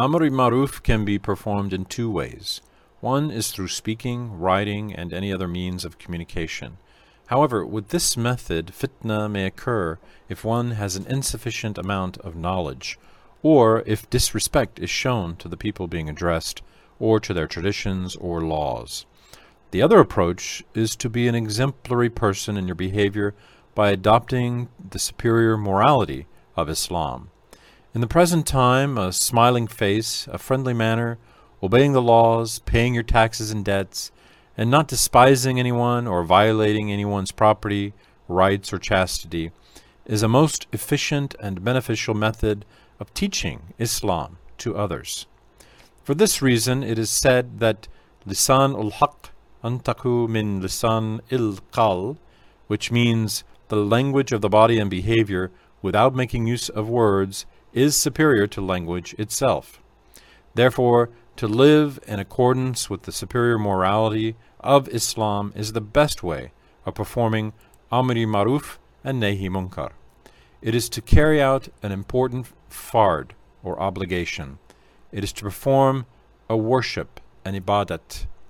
Amri Maruf can be performed in two ways. One is through speaking, writing, and any other means of communication. However, with this method, fitna may occur if one has an insufficient amount of knowledge, or if disrespect is shown to the people being addressed, or to their traditions or laws. The other approach is to be an exemplary person in your behavior by adopting the superior morality of Islam. In the present time, a smiling face, a friendly manner, obeying the laws, paying your taxes and debts, and not despising anyone or violating anyone's property, rights, or chastity, is a most efficient and beneficial method of teaching Islam to others. For this reason, it is said that lisan ul haq antaku min lisan il qal, which means the language of the body and behavior without making use of words is superior to language itself. Therefore, to live in accordance with the superior morality of Islam is the best way of performing Amri Maruf and Nehi Munkar. It is to carry out an important fard or obligation. It is to perform a worship, an ibadat,